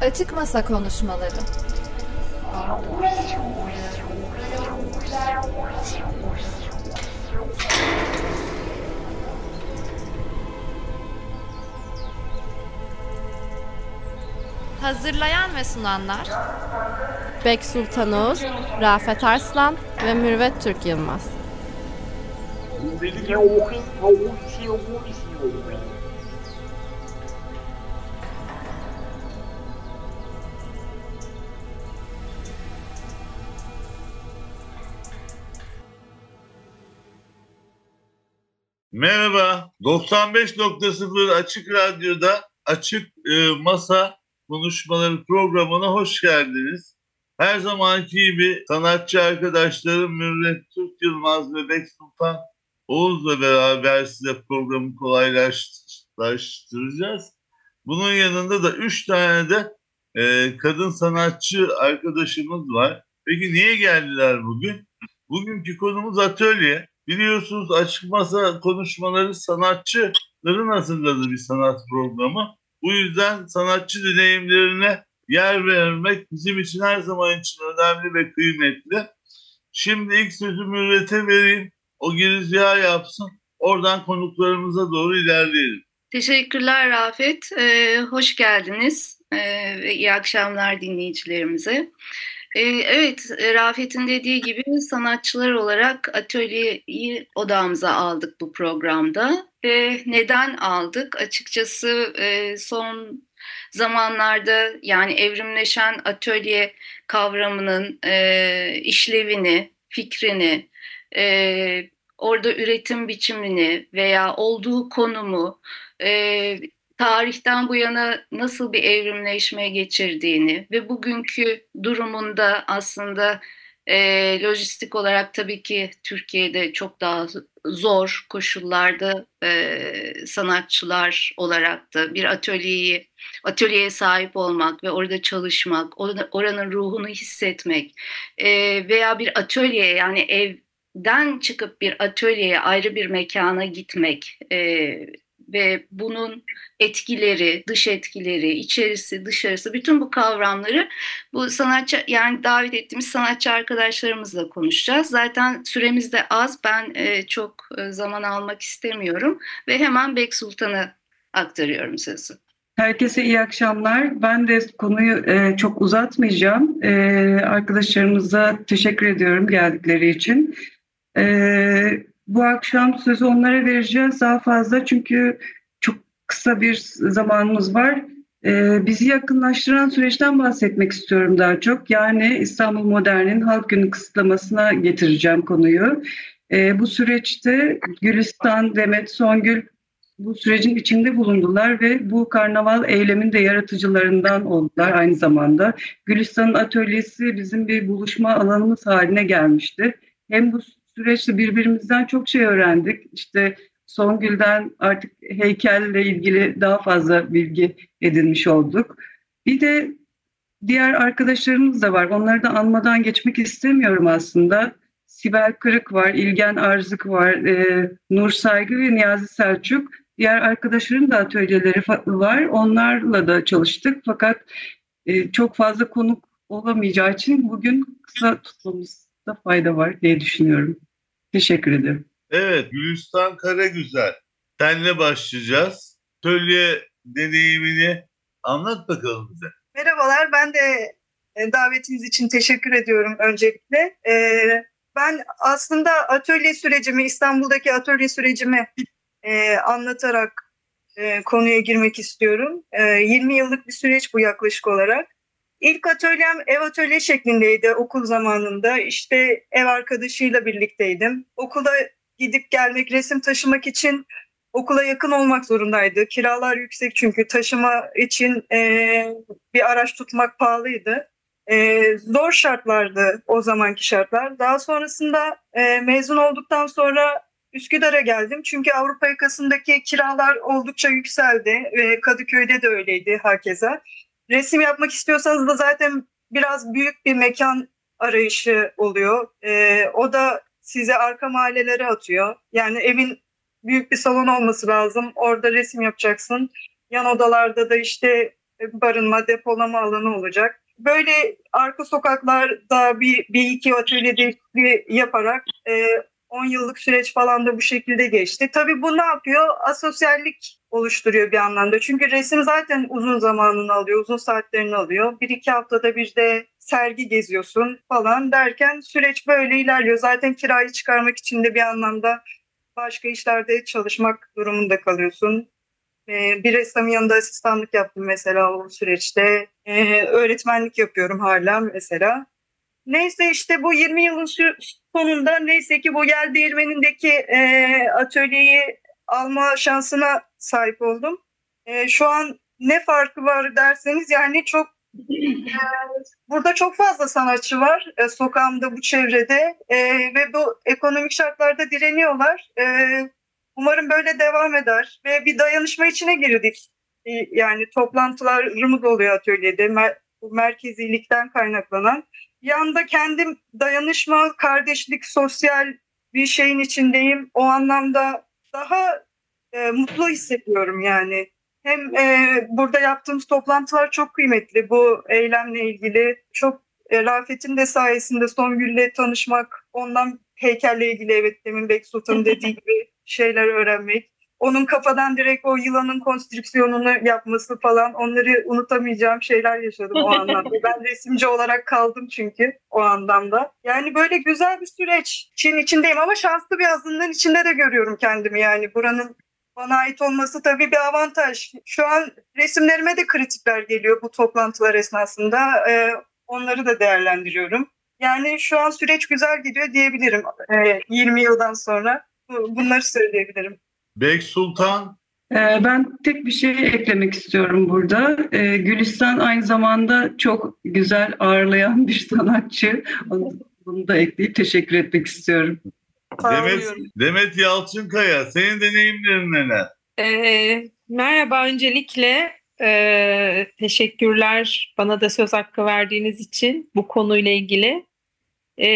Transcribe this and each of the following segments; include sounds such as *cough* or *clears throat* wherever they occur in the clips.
Açık Masa Konuşmaları. Hazırlayan ve sunanlar Bek Sultan Oğuz, Rafet Arslan ve Mürvet Türk Yılmaz. Merhaba, 95.0 Açık Radyo'da Açık e, Masa Konuşmaları programına hoş geldiniz. Her zamanki gibi sanatçı arkadaşlarım Mürret Türk Yılmaz ve Bek Sultan Oğuz'la beraber size programı kolaylaştıracağız. Bunun yanında da üç tane de e, kadın sanatçı arkadaşımız var. Peki niye geldiler bugün? Bugünkü konumuz atölye. Biliyorsunuz açık masa konuşmaları sanatçıların hazırladığı bir sanat programı. Bu yüzden sanatçı deneyimlerine yer vermek bizim için her zaman için önemli ve kıymetli. Şimdi ilk sözümü Mürvet'e vereyim. O girizgahı yapsın. Oradan konuklarımıza doğru ilerleyelim. Teşekkürler Rafet. Ee, hoş geldiniz. Ee, iyi akşamlar dinleyicilerimize. Ee, evet, Rafet'in dediği gibi sanatçılar olarak atölyeyi odamıza aldık bu programda. Ee, neden aldık? Açıkçası e, son zamanlarda yani evrimleşen atölye kavramının e, işlevini, fikrini, e, orada üretim biçimini veya olduğu konumu e, tarihten bu yana nasıl bir evrimleşme geçirdiğini ve bugünkü durumunda aslında e, lojistik olarak tabii ki Türkiye'de çok daha zor koşullarda e, sanatçılar olarak da bir atölyeyi atölyeye sahip olmak ve orada çalışmak, oranın ruhunu hissetmek e, veya bir atölye yani evden çıkıp bir atölyeye ayrı bir mekana gitmek e, ve bunun etkileri, dış etkileri, içerisi, dışarısı bütün bu kavramları bu sanatçı yani davet ettiğimiz sanatçı arkadaşlarımızla konuşacağız. Zaten süremiz de az. Ben e, çok e, zaman almak istemiyorum ve hemen Bek Sultan'a aktarıyorum sözü. Herkese iyi akşamlar. Ben de konuyu e, çok uzatmayacağım. E, arkadaşlarımıza teşekkür ediyorum geldikleri için. E, bu akşam sözü onlara vereceğiz daha fazla çünkü çok kısa bir zamanımız var. Ee, bizi yakınlaştıran süreçten bahsetmek istiyorum daha çok. Yani İstanbul Modern'in halk günü kısıtlamasına getireceğim konuyu. Ee, bu süreçte Gülistan, Demet, Songül bu sürecin içinde bulundular ve bu karnaval eylemin de yaratıcılarından oldular aynı zamanda. Gülistan'ın atölyesi bizim bir buluşma alanımız haline gelmişti. Hem bu süreçte birbirimizden çok şey öğrendik. İşte Songül'den artık heykelle ilgili daha fazla bilgi edinmiş olduk. Bir de diğer arkadaşlarımız da var. Onları da anmadan geçmek istemiyorum aslında. Sibel Kırık var, İlgen Arzık var, e, Nur Saygı ve Niyazi Selçuk. Diğer arkadaşların da atölyeleri var. Onlarla da çalıştık. Fakat e, çok fazla konuk olamayacağı için bugün kısa tutmamızda fayda var diye düşünüyorum. Teşekkür ederim. Evet, Gülistan Karagüzel. Senle başlayacağız. Atölye deneyimini anlat bakalım bize. Merhabalar, ben de e, davetiniz için teşekkür ediyorum öncelikle. E, ben aslında atölye sürecimi, İstanbul'daki atölye sürecimi e, anlatarak konuya girmek istiyorum. 20 yıllık bir süreç bu yaklaşık olarak. İlk atölyem ev atölye şeklindeydi okul zamanında. İşte ev arkadaşıyla birlikteydim. Okula gidip gelmek, resim taşımak için okula yakın olmak zorundaydı. Kiralar yüksek çünkü taşıma için e, bir araç tutmak pahalıydı. E, zor şartlardı o zamanki şartlar. Daha sonrasında e, mezun olduktan sonra Üsküdar'a geldim. Çünkü Avrupa yakasındaki kiralar oldukça yükseldi. E, Kadıköy'de de öyleydi herkese. Resim yapmak istiyorsanız da zaten biraz büyük bir mekan arayışı oluyor. E, o da size arka mahallelere atıyor. Yani evin büyük bir salon olması lazım. Orada resim yapacaksın. Yan odalarda da işte barınma, depolama alanı olacak. Böyle arka sokaklarda bir, bir iki atölye değişikliği yaparak e, 10 yıllık süreç falan da bu şekilde geçti. Tabii bu ne yapıyor? Asosyallik oluşturuyor bir anlamda. Çünkü resim zaten uzun zamanını alıyor, uzun saatlerini alıyor. Bir iki haftada bir de sergi geziyorsun falan derken süreç böyle ilerliyor. Zaten kirayı çıkarmak için de bir anlamda başka işlerde çalışmak durumunda kalıyorsun. Ee, bir ressamın yanında asistanlık yaptım mesela o süreçte. Ee, öğretmenlik yapıyorum hala mesela. Neyse işte bu 20 yılın sonunda neyse ki bu yer değirmenindeki e, atölyeyi alma şansına sahip oldum. E, şu an ne farkı var derseniz yani çok e, burada çok fazla sanatçı var e, sokağımda bu çevrede e, ve bu ekonomik şartlarda direniyorlar. E, umarım böyle devam eder ve bir dayanışma içine girdik. E, yani toplantılarımız oluyor atölyede mer- merkezilikten kaynaklanan yanda kendim dayanışma, kardeşlik, sosyal bir şeyin içindeyim. O anlamda daha e, mutlu hissediyorum yani. Hem e, burada yaptığımız toplantılar çok kıymetli. Bu eylemle ilgili çok e, Rafet'in de sayesinde Songül'le tanışmak, ondan heykelle ilgili evet demin Bek Sultan'ın dediği gibi *laughs* şeyler öğrenmek onun kafadan direkt o yılanın konstrüksiyonunu yapması falan onları unutamayacağım şeyler yaşadım o anlamda. ben resimci olarak kaldım çünkü o anlamda. Yani böyle güzel bir süreç. Çin içindeyim ama şanslı bir azınlığın içinde de görüyorum kendimi yani buranın bana ait olması tabii bir avantaj. Şu an resimlerime de kritikler geliyor bu toplantılar esnasında. Ee, onları da değerlendiriyorum. Yani şu an süreç güzel gidiyor diyebilirim ee, 20 yıldan sonra. Bunları söyleyebilirim. Bek Sultan. Ee, ben tek bir şey eklemek istiyorum burada. Ee, Gülistan aynı zamanda çok güzel ağırlayan bir sanatçı. Bunu da ekleyip teşekkür etmek istiyorum. Demet, Demet Yalçınkaya, senin deneyimlerin neler? Ee, merhaba öncelikle e, teşekkürler bana da söz hakkı verdiğiniz için bu konuyla ilgili. E,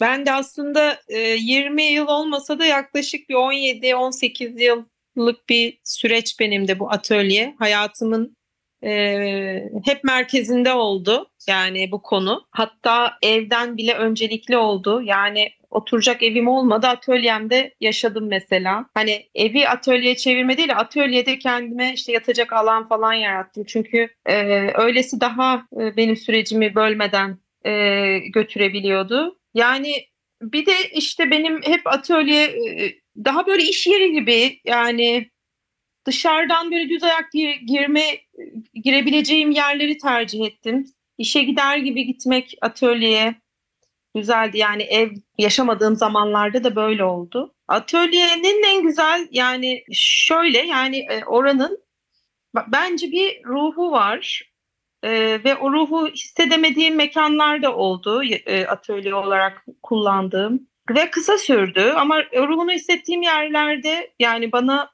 ben de aslında e, 20 yıl olmasa da yaklaşık bir 17-18 yıllık bir süreç benim de bu atölye. Hayatımın e, hep merkezinde oldu yani bu konu. Hatta evden bile öncelikli oldu. Yani oturacak evim olmadı atölyemde yaşadım mesela. Hani evi atölyeye çevirme değil atölyede kendime işte yatacak alan falan yarattım. Çünkü e, öylesi daha e, benim sürecimi bölmeden e, götürebiliyordu. Yani bir de işte benim hep atölye e, daha böyle iş yeri gibi yani dışarıdan böyle düz ayak gir, girme girebileceğim yerleri tercih ettim. İşe gider gibi gitmek atölyeye güzeldi. Yani ev yaşamadığım zamanlarda da böyle oldu. Atölyenin en güzel yani şöyle yani e, oranın bence bir ruhu var. E, ve o ruhu hissedemediğim mekanlar da oldu e, atölye olarak kullandığım. Ve kısa sürdü ama ruhunu hissettiğim yerlerde yani bana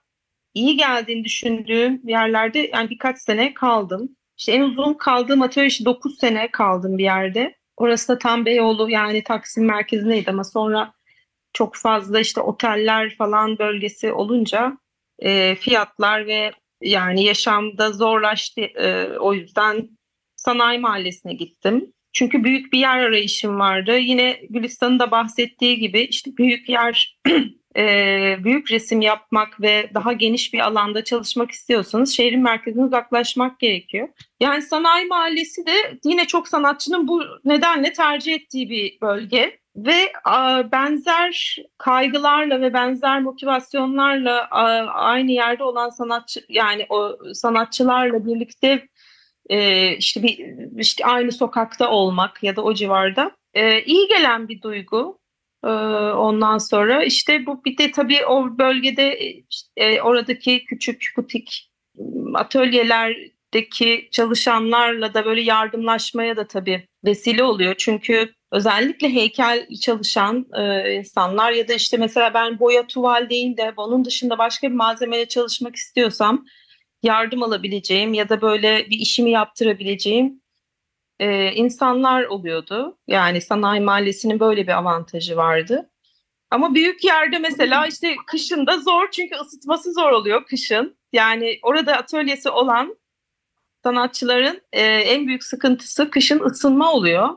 iyi geldiğini düşündüğüm yerlerde yani birkaç sene kaldım. İşte en uzun kaldığım atölye işte 9 sene kaldım bir yerde. Orası da tam Beyoğlu yani Taksim merkezindeydi ama sonra çok fazla işte oteller falan bölgesi olunca e, fiyatlar ve yani yaşamda zorlaştı. E, o yüzden sanayi mahallesine gittim. Çünkü büyük bir yer arayışım vardı. Yine Gülistan'ın da bahsettiği gibi işte büyük yer, *clears throat* e, büyük resim yapmak ve daha geniş bir alanda çalışmak istiyorsanız şehrin merkezine uzaklaşmak gerekiyor. Yani sanayi mahallesi de yine çok sanatçının bu nedenle tercih ettiği bir bölge ve a, benzer kaygılarla ve benzer motivasyonlarla a, aynı yerde olan sanatçı yani o sanatçılarla birlikte e, işte bir işte aynı sokakta olmak ya da o civarda e, iyi gelen bir duygu. E, ondan sonra işte bu bir de tabii o bölgede e, oradaki küçük butik atölyelerdeki çalışanlarla da böyle yardımlaşmaya da tabii vesile oluyor. Çünkü özellikle heykel çalışan e, insanlar ya da işte mesela ben boya tuval değil de onun dışında başka bir malzemeyle çalışmak istiyorsam yardım alabileceğim ya da böyle bir işimi yaptırabileceğim e, insanlar oluyordu. Yani sanayi mahallesinin böyle bir avantajı vardı. Ama büyük yerde mesela işte kışında zor çünkü ısıtması zor oluyor kışın. Yani orada atölyesi olan sanatçıların e, en büyük sıkıntısı kışın ısınma oluyor.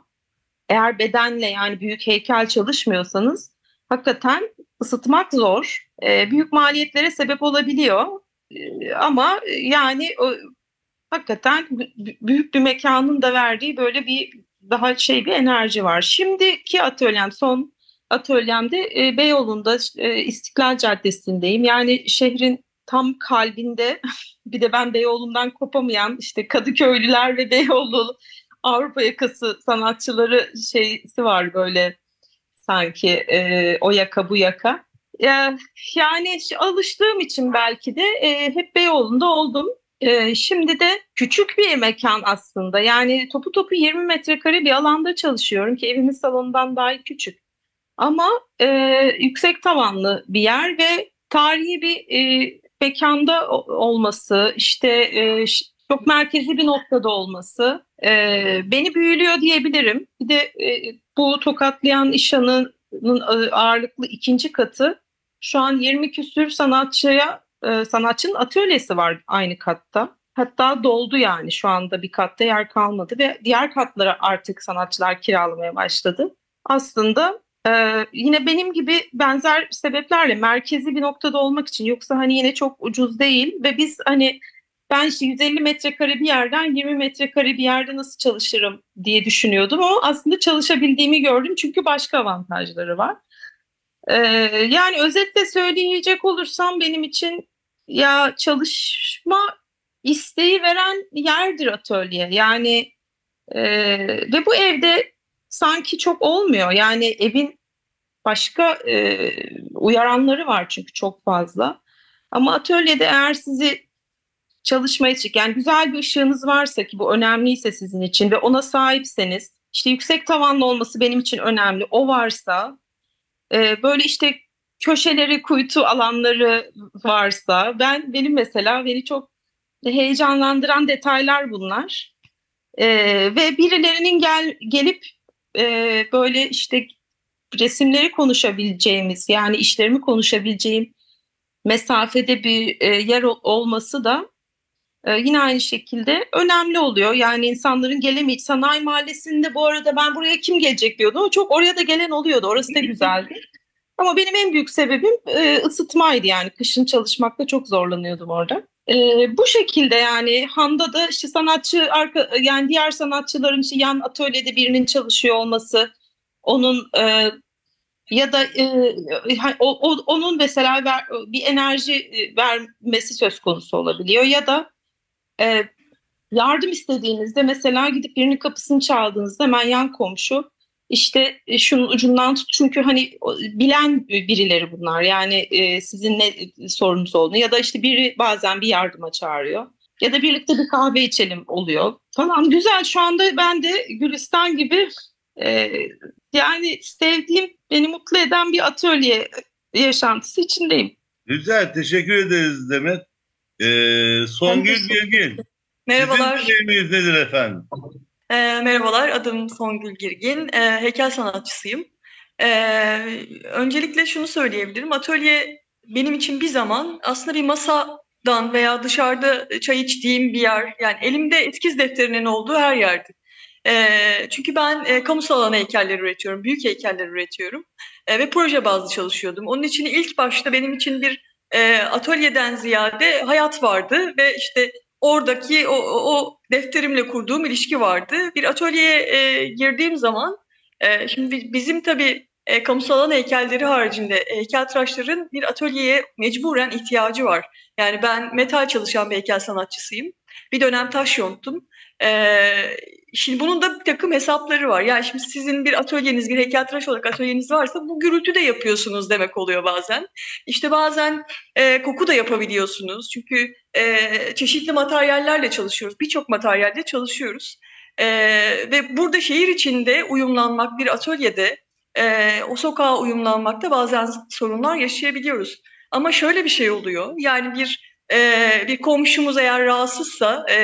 Eğer bedenle yani büyük heykel çalışmıyorsanız hakikaten ısıtmak zor. E, büyük maliyetlere sebep olabiliyor. E, ama yani o, hakikaten büyük bir mekanın da verdiği böyle bir daha şey bir enerji var. Şimdiki atölyem son atölyemde e, Beyoğlu'nda e, İstiklal Caddesi'ndeyim. Yani şehrin tam kalbinde *laughs* bir de ben Beyoğlu'ndan kopamayan işte Kadıköylüler ve Beyoğlu Avrupa yakası sanatçıları şeysi var böyle sanki e, o yaka bu yaka. E, yani alıştığım için belki de e, hep Beyoğlu'nda oldum. E, şimdi de küçük bir mekan aslında. Yani topu topu 20 metrekare bir alanda çalışıyorum ki evimin salonundan daha küçük. Ama e, yüksek tavanlı bir yer ve tarihi bir e, mekanda olması, işte e, çok merkezi bir noktada olması e, beni büyülüyor diyebilirim. Bir de e, bu tokatlayan işanının ağırlıklı ikinci katı şu an 20 küsür sanatçıya e, sanatçının atölyesi var aynı katta. Hatta doldu yani şu anda bir katta yer kalmadı ve diğer katlara artık sanatçılar kiralamaya başladı. Aslında ee, yine benim gibi benzer sebeplerle merkezi bir noktada olmak için yoksa hani yine çok ucuz değil ve biz hani ben işte 150 metrekare bir yerden 20 metrekare bir yerde nasıl çalışırım diye düşünüyordum ama aslında çalışabildiğimi gördüm çünkü başka avantajları var. Ee, yani özetle söyleyecek olursam benim için ya çalışma isteği veren yerdir atölye. Yani e, ve bu evde sanki çok olmuyor. Yani evin başka e, uyaranları var çünkü çok fazla. Ama atölyede eğer sizi çalışmaya çık yani güzel bir ışığınız varsa ki bu önemliyse sizin için ve ona sahipseniz işte yüksek tavanlı olması benim için önemli. O varsa e, böyle işte köşeleri, kuytu alanları varsa ben benim mesela beni çok heyecanlandıran detaylar bunlar. E, ve birilerinin gel gelip e, böyle işte resimleri konuşabileceğimiz yani işlerimi konuşabileceğim mesafede bir e, yer olması da e, yine aynı şekilde önemli oluyor. Yani insanların gelemeyeceği sanayi mahallesinde bu arada ben buraya kim gelecek diyordu. O çok oraya da gelen oluyordu. Orası da güzeldi. Ama benim en büyük sebebim e, ısıtmaydı yani. Kışın çalışmakta çok zorlanıyordum orada. E, bu şekilde yani Handa da işte sanatçı arka yani diğer sanatçıların işte yan atölyede birinin çalışıyor olması, onun e, ya da e, o, o, onun mesela ver, bir enerji e, vermesi söz konusu olabiliyor ya da e, yardım istediğinizde mesela gidip birinin kapısını çaldığınızda hemen yan komşu işte e, şunun ucundan tut çünkü hani bilen birileri bunlar yani e, sizin ne sorunuz olduğunu ya da işte biri bazen bir yardıma çağırıyor ya da birlikte bir kahve içelim oluyor falan güzel şu anda ben de Gülistan gibi e, yani sevdiğim beni mutlu eden bir atölye yaşantısı içindeyim. Güzel teşekkür ederiz Demet. Ee, Songül Girgin. Merhabalar. Sizin nedir efendim? E, merhabalar, adım Songül Girgin. E, heykel sanatçısıyım. E, öncelikle şunu söyleyebilirim. Atölye benim için bir zaman aslında bir masadan veya dışarıda çay içtiğim bir yer. Yani elimde eskiz defterinin olduğu her yerdi. E, çünkü ben e, kamusal alan heykeller üretiyorum, büyük heykeller üretiyorum e, ve proje bazlı çalışıyordum. Onun için ilk başta benim için bir e, atölyeden ziyade hayat vardı ve işte oradaki o, o defterimle kurduğum ilişki vardı. Bir atölyeye e, girdiğim zaman, e, şimdi bizim tabii e, kamusal alan heykelleri haricinde heykeltıraşların bir atölyeye mecburen ihtiyacı var. Yani ben metal çalışan bir heykel sanatçısıyım. Bir dönem taş yonttum. E, şimdi bunun da bir takım hesapları var. Yani şimdi sizin bir atölyeniz, bir heykeltıraş olarak atölyeniz varsa bu gürültü de yapıyorsunuz demek oluyor bazen. İşte bazen e, koku da yapabiliyorsunuz. Çünkü e, çeşitli materyallerle çalışıyoruz. Birçok materyalle çalışıyoruz. E, ve burada şehir içinde uyumlanmak bir atölyede, e, o sokağa uyumlanmakta bazen sorunlar yaşayabiliyoruz. Ama şöyle bir şey oluyor. Yani bir e, bir komşumuz eğer rahatsızsa e,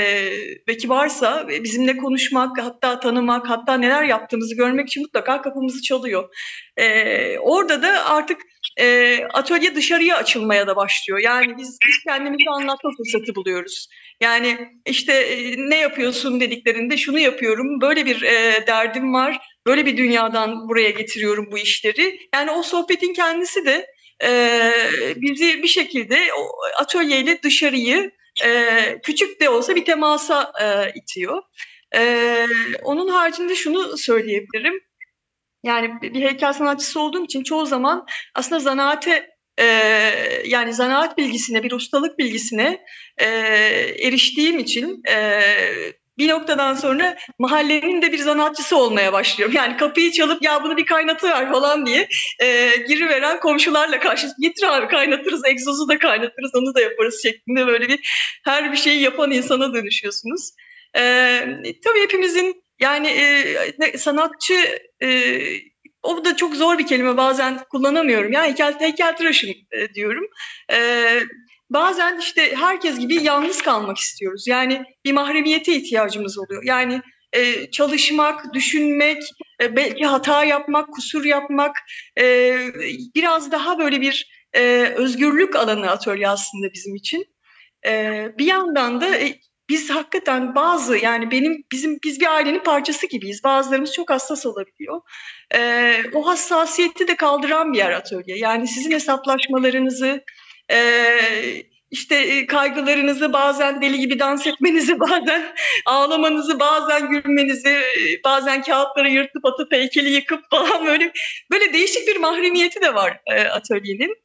ve kibarsa bizimle konuşmak, hatta tanımak, hatta neler yaptığımızı görmek için mutlaka kapımızı çalıyor. E, orada da artık e, atölye dışarıya açılmaya da başlıyor. Yani biz, biz kendimizi anlatma fırsatı buluyoruz. Yani işte e, ne yapıyorsun dediklerinde şunu yapıyorum, böyle bir e, derdim var, böyle bir dünyadan buraya getiriyorum bu işleri. Yani o sohbetin kendisi de e, bizi bir şekilde atölyeyle dışarıyı e, küçük de olsa bir temasa e, itiyor. E, onun haricinde şunu söyleyebilirim. Yani bir heykel sanatçısı olduğum için çoğu zaman aslında zanaate e, yani zanaat bilgisine, bir ustalık bilgisine e, eriştiğim için e, bir noktadan sonra mahallenin de bir sanatçısı olmaya başlıyorum. Yani kapıyı çalıp ya bunu bir kaynatıver falan diye e, giriveren komşularla karşı getir abi kaynatırız, egzozu da kaynatırız, onu da yaparız şeklinde böyle bir her bir şeyi yapan insana dönüşüyorsunuz. E, tabii hepimizin yani e, sanatçı e, o da çok zor bir kelime bazen kullanamıyorum. Yani heykel, heykeltıraşım e, diyorum. E, bazen işte herkes gibi yalnız kalmak istiyoruz. Yani bir mahremiyete ihtiyacımız oluyor. Yani e, çalışmak, düşünmek, e, belki hata yapmak, kusur yapmak, e, biraz daha böyle bir e, özgürlük alanı atölye aslında bizim için. E, bir yandan da e, biz hakikaten bazı yani benim bizim biz bir ailenin parçası gibiyiz. Bazılarımız çok hassas olabiliyor. Ee, o hassasiyeti de kaldıran bir yer atölye. Yani sizin hesaplaşmalarınızı, e, işte kaygılarınızı bazen deli gibi dans etmenizi, *laughs* bazen ağlamanızı, bazen gülmenizi, bazen kağıtları yırtıp atıp heykeli yıkıp *laughs* falan böyle böyle değişik bir mahremiyeti de var e, atölyenin.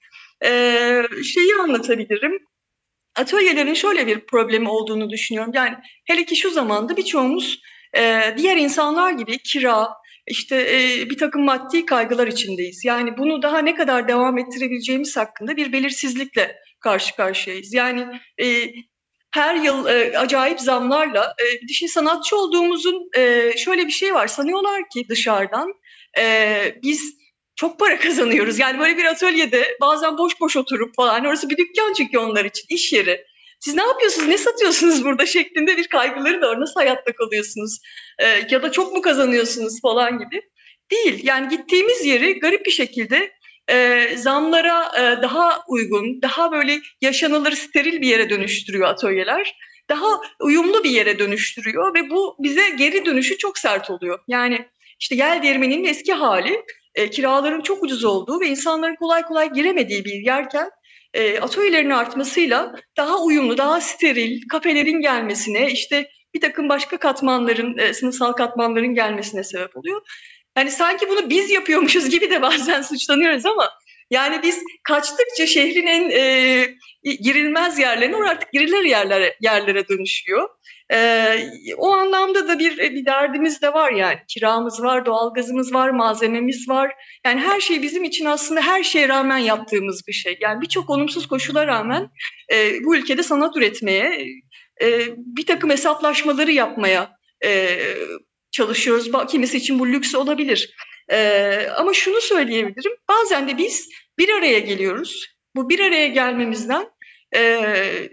E, şeyi anlatabilirim atölyelerin şöyle bir problemi olduğunu düşünüyorum. Yani hele ki şu zamanda birçoğumuz e, diğer insanlar gibi kira, işte e, bir takım maddi kaygılar içindeyiz. Yani bunu daha ne kadar devam ettirebileceğimiz hakkında bir belirsizlikle karşı karşıyayız. Yani e, her yıl e, acayip zamlarla e, düşün sanatçı olduğumuzun e, şöyle bir şey var. Sanıyorlar ki dışarıdan e, biz çok para *laughs* kazanıyoruz. Yani böyle bir atölyede bazen boş boş oturup falan orası bir dükkan çünkü onlar için iş yeri. Siz ne yapıyorsunuz, ne satıyorsunuz burada şeklinde bir kaygıları da var. Nasıl hayatta kalıyorsunuz ee, ya da çok mu kazanıyorsunuz falan gibi. Değil yani gittiğimiz yeri garip bir şekilde e, zamlara e, daha uygun, daha böyle yaşanılır steril bir yere dönüştürüyor atölyeler. Daha uyumlu bir yere dönüştürüyor ve bu bize geri dönüşü çok sert oluyor. Yani işte yel değirmeninin eski hali e, kiraların çok ucuz olduğu ve insanların kolay kolay giremediği bir yerken e, atölyelerin artmasıyla daha uyumlu, daha steril kafelerin gelmesine, işte bir takım başka katmanların, e, sınıfsal katmanların gelmesine sebep oluyor. Yani sanki bunu biz yapıyormuşuz gibi de bazen *laughs* suçlanıyoruz ama yani biz kaçtıkça şehrin en e, girilmez yerlerine oraya artık girilir yerlere, yerlere dönüşüyor. E, o anlamda da bir, bir derdimiz de var yani. Kiramız var, doğalgazımız var, malzememiz var. Yani her şey bizim için aslında her şeye rağmen yaptığımız bir şey. Yani birçok olumsuz koşula rağmen e, bu ülkede sanat üretmeye, e, bir takım hesaplaşmaları yapmaya e, çalışıyoruz. Kimisi için bu lüks olabilir. Ee, ama şunu söyleyebilirim. Bazen de biz bir araya geliyoruz. Bu bir araya gelmemizden e,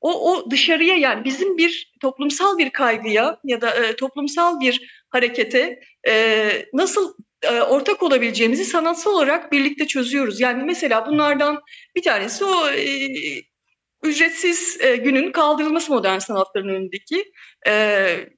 o, o dışarıya yani bizim bir toplumsal bir kaygıya ya da e, toplumsal bir harekete e, nasıl e, ortak olabileceğimizi sanatsal olarak birlikte çözüyoruz. Yani mesela bunlardan bir tanesi o e, ücretsiz e, günün kaldırılması modern sanatların önündeki. E,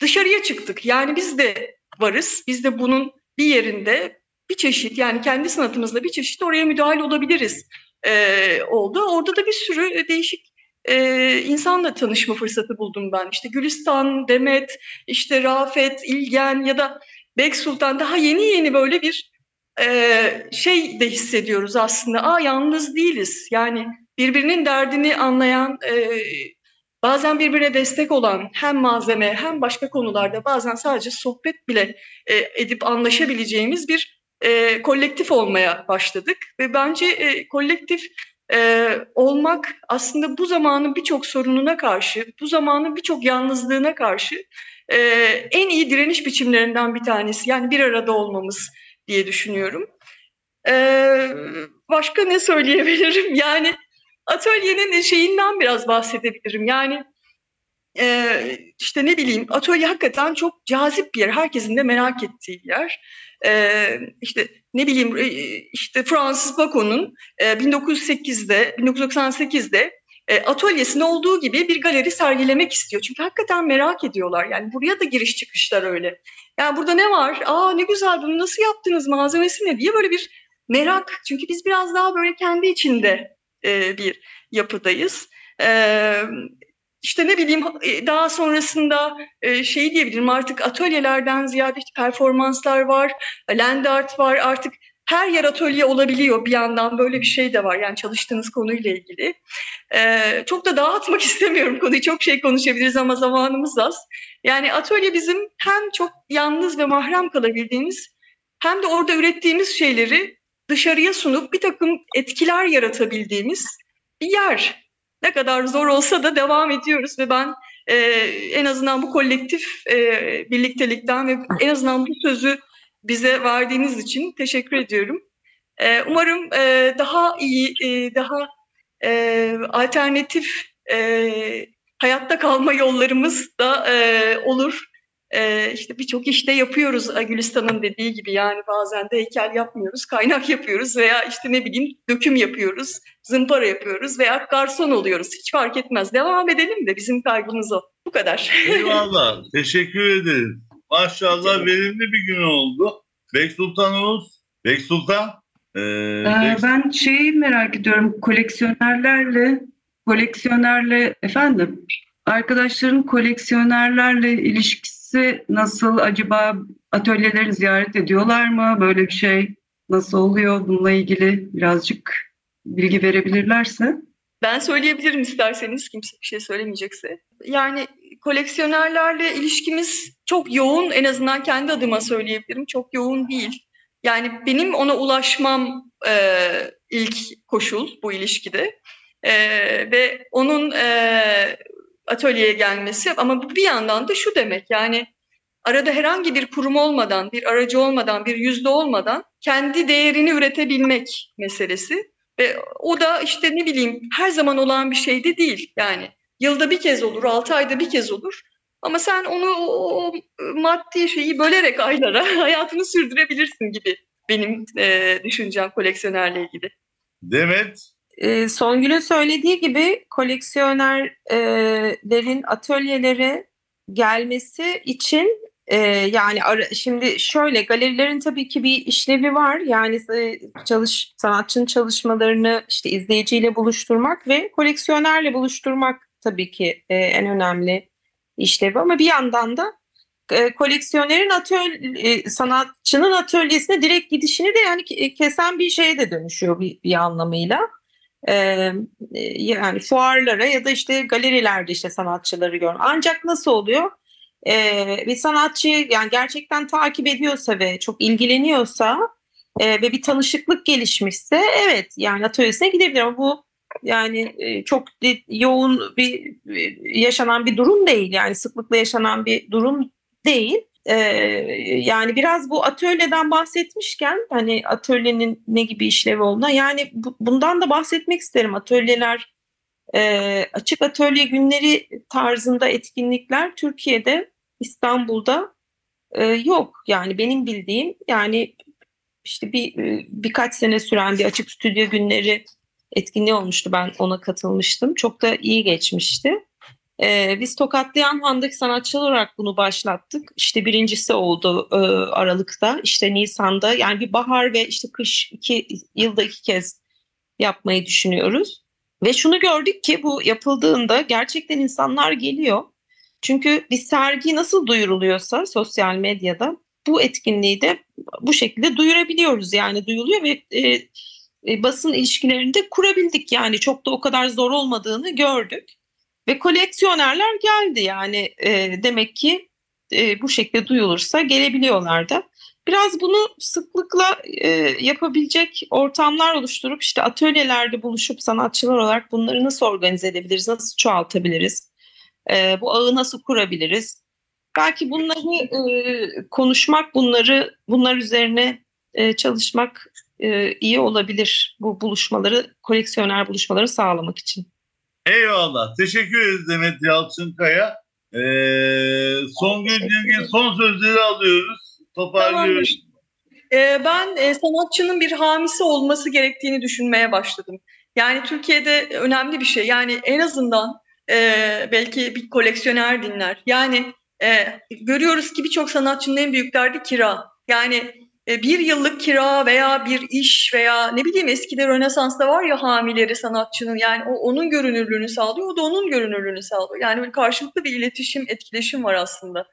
dışarıya çıktık. Yani biz de varız. Biz de bunun bir yerinde bir çeşit yani kendi sanatımızla bir çeşit oraya müdahale olabiliriz e, oldu. Orada da bir sürü değişik e, insanla tanışma fırsatı buldum ben. İşte Gülistan, Demet, işte Rafet, İlgen ya da Bek Sultan daha yeni yeni böyle bir e, şey de hissediyoruz aslında. Aa yalnız değiliz. Yani birbirinin derdini anlayan, e, bazen birbirine destek olan hem malzeme hem başka konularda bazen sadece sohbet bile e, edip anlaşabileceğimiz bir e, kolektif olmaya başladık ve bence e, kolektif e, olmak aslında bu zamanın birçok sorununa karşı, bu zamanın birçok yalnızlığına karşı e, en iyi direniş biçimlerinden bir tanesi. Yani bir arada olmamız diye düşünüyorum. E, başka ne söyleyebilirim? *laughs* Yani atölyenin şeyinden biraz bahsedebilirim. Yani e, işte ne bileyim atölye hakikaten çok cazip bir yer. Herkesin de merak ettiği bir yer. e, işte ne bileyim e, işte Francis Bacon'un e, 1908'de 1998'de e, atölyesinde olduğu gibi bir galeri sergilemek istiyor. Çünkü hakikaten merak ediyorlar. Yani buraya da giriş çıkışlar öyle. Yani burada ne var? Aa ne güzel bunu nasıl yaptınız? Malzemesi ne diye böyle bir merak. Çünkü biz biraz daha böyle kendi içinde e, bir yapıdayız. E, işte ne bileyim e, daha sonrasında şey diyebilirim artık atölyelerden ziyade işte performanslar var, land art var artık her yer atölye olabiliyor bir yandan böyle bir şey de var yani çalıştığınız konuyla ilgili. Ee, çok da dağıtmak *laughs* istemiyorum konuyu çok şey konuşabiliriz ama zamanımız az. Yani atölye bizim hem çok yalnız ve mahrem kalabildiğimiz hem de orada ürettiğimiz şeyleri dışarıya sunup bir takım etkiler yaratabildiğimiz bir yer. Ne kadar zor olsa da devam ediyoruz ve ben e, en azından bu kolektif e, birliktelikten ve en azından bu sözü bize verdiğiniz için teşekkür ediyorum. E, umarım e, daha iyi, e, daha e, alternatif e, hayatta kalma yollarımız da e, olur. E, işte birçok işte yapıyoruz Gülistan'ın dediği gibi yani bazen de heykel yapmıyoruz, kaynak yapıyoruz veya işte ne bileyim döküm yapıyoruz, zımpara yapıyoruz veya garson oluyoruz. Hiç fark etmez. Devam edelim de bizim kaygımız o. Bu kadar. Eyvallah. *laughs* Teşekkür ederiz. Maşallah verimli bir gün oldu. Bek Sultan Oğuz. Bek Sultan. Ee, Bek... Ben şeyi merak ediyorum. Koleksiyonerlerle koleksiyonerle efendim arkadaşların koleksiyonerlerle ilişkisi nasıl acaba atölyelerini ziyaret ediyorlar mı? Böyle bir şey nasıl oluyor? Bununla ilgili birazcık bilgi verebilirlerse. Ben söyleyebilirim isterseniz kimse bir şey söylemeyecekse. Yani koleksiyonerlerle ilişkimiz çok yoğun en azından kendi adıma söyleyebilirim çok yoğun değil. Yani benim ona ulaşmam e, ilk koşul bu ilişkide. E, ve onun e, atölyeye gelmesi ama bir yandan da şu demek yani arada herhangi bir kurum olmadan, bir aracı olmadan, bir yüzde olmadan kendi değerini üretebilmek meselesi. Ve o da işte ne bileyim her zaman olan bir şey de değil. Yani yılda bir kez olur, altı ayda bir kez olur. Ama sen onu o, o maddi şeyi bölerek aylara *laughs* hayatını sürdürebilirsin gibi benim e, düşüncem koleksiyonerle ilgili. Demet? E, Songül'ün söylediği gibi koleksiyonerlerin atölyelere gelmesi için e, yani ara, şimdi şöyle galerilerin tabii ki bir işlevi var. Yani e, çalış sanatçının çalışmalarını işte izleyiciyle buluşturmak ve koleksiyonerle buluşturmak tabii ki e, en önemli işlevi ama bir yandan da e, koleksiyonerin atölye sanatçının atölyesine direkt gidişini de yani kesen bir şeye de dönüşüyor bir, bir anlamıyla. E, yani fuarlara ya da işte galerilerde işte sanatçıları gör. Ancak nasıl oluyor? E, bir sanatçı yani gerçekten takip ediyorsa ve çok ilgileniyorsa e, ve bir tanışıklık gelişmişse evet yani atölyesine gidebilir ama bu yani e, çok yoğun bir e, yaşanan bir durum değil yani sıklıkla yaşanan bir durum değil. Ee, yani biraz bu atölyeden bahsetmişken hani atölyenin ne gibi işlevi olduğuna yani bu, bundan da bahsetmek isterim. Atölyeler e, açık atölye günleri tarzında etkinlikler Türkiye'de İstanbul'da e, yok. Yani benim bildiğim yani işte bir e, birkaç sene süren bir açık stüdyo günleri etkinliği olmuştu. Ben ona katılmıştım. Çok da iyi geçmişti. Ee, biz Tokatlayan Han'daki sanatçılar olarak bunu başlattık. İşte birincisi oldu e, Aralık'ta, işte Nisan'da. Yani bir bahar ve işte kış iki yılda iki kez yapmayı düşünüyoruz. Ve şunu gördük ki bu yapıldığında gerçekten insanlar geliyor. Çünkü bir sergi nasıl duyuruluyorsa sosyal medyada bu etkinliği de bu şekilde duyurabiliyoruz. Yani duyuluyor ve e, e, basın ilişkilerinde kurabildik. Yani çok da o kadar zor olmadığını gördük. Ve koleksiyonerler geldi yani e, demek ki e, bu şekilde duyulursa gelebiliyorlar da. Biraz bunu sıklıkla e, yapabilecek ortamlar oluşturup işte atölyelerde buluşup sanatçılar olarak bunları nasıl organize edebiliriz, nasıl çoğaltabiliriz, e, bu ağı nasıl kurabiliriz? Belki bunları e, konuşmak, bunları bunlar üzerine e, çalışmak e, iyi olabilir bu buluşmaları, koleksiyoner buluşmaları sağlamak için. Eyvallah. Teşekkür ederiz Demet Yalçınkaya. Ee, son gün son sözleri alıyoruz. Toparlıyoruz. e, ben e, sanatçının bir hamisi olması gerektiğini düşünmeye başladım. Yani Türkiye'de önemli bir şey. Yani en azından e, belki bir koleksiyoner dinler. Yani e, görüyoruz ki birçok sanatçının en büyük derdi kira. Yani bir yıllık kira veya bir iş veya ne bileyim eskide Rönesans'ta var ya hamileri sanatçının yani o onun görünürlüğünü sağlıyor, o da onun görünürlüğünü sağlıyor. Yani böyle karşılıklı bir iletişim, etkileşim var aslında.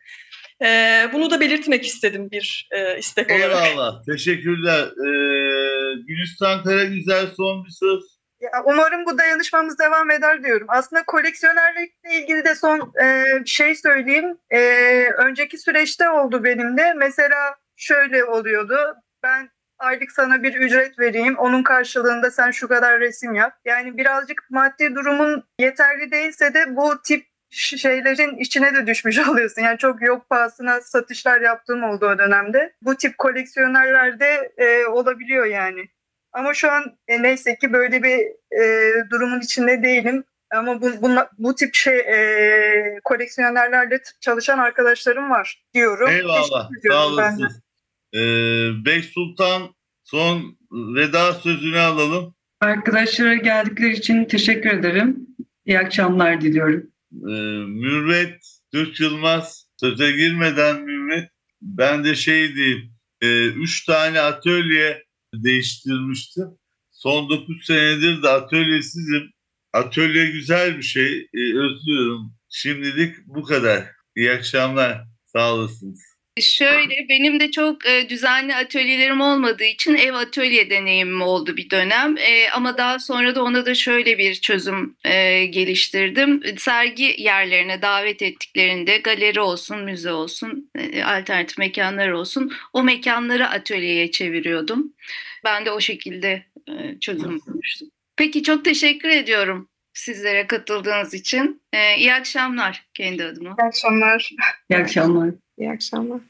E, bunu da belirtmek istedim bir e, istek olarak. Eyvallah. Teşekkürler. Ee, Gülistan Karagüzel son bir söz. Ya, umarım bu dayanışmamız devam eder diyorum. Aslında koleksiyonerlikle ilgili de son e, şey söyleyeyim. E, önceki süreçte oldu benim de. Mesela şöyle oluyordu. Ben aylık sana bir ücret vereyim. Onun karşılığında sen şu kadar resim yap. Yani birazcık maddi durumun yeterli değilse de bu tip şeylerin içine de düşmüş *laughs* oluyorsun. Yani çok yok pahasına satışlar yaptığım oldu o dönemde. Bu tip koleksiyonerlerde e, olabiliyor yani. Ama şu an e, neyse ki böyle bir e, durumun içinde değilim. Ama bu, bunla, bu tip şey e, koleksiyonerlerle çalışan arkadaşlarım var diyorum. Eyvallah. Sağ olasın. Ee, Beş Sultan son veda sözünü alalım. Arkadaşlara geldikleri için teşekkür ederim. İyi akşamlar diliyorum. Ee, Mürvet Türk Yılmaz söze girmeden Mürvet ben de şey diyeyim e, üç tane atölye değiştirmiştim. Son 9 senedir de atölyesizim. Atölye güzel bir şey. E, özlüyorum. Şimdilik bu kadar. İyi akşamlar. Sağ olasınız. Şöyle benim de çok e, düzenli atölyelerim olmadığı için ev atölye deneyimim oldu bir dönem. E, ama daha sonra da ona da şöyle bir çözüm e, geliştirdim. Sergi yerlerine davet ettiklerinde galeri olsun, müze olsun, e, alternatif mekanlar olsun o mekanları atölyeye çeviriyordum. Ben de o şekilde e, çözüm bulmuştum. Peki çok teşekkür ediyorum sizlere katıldığınız için. E, iyi akşamlar kendi adıma. İyi akşamlar. İyi akşamlar. İyi akşamlar.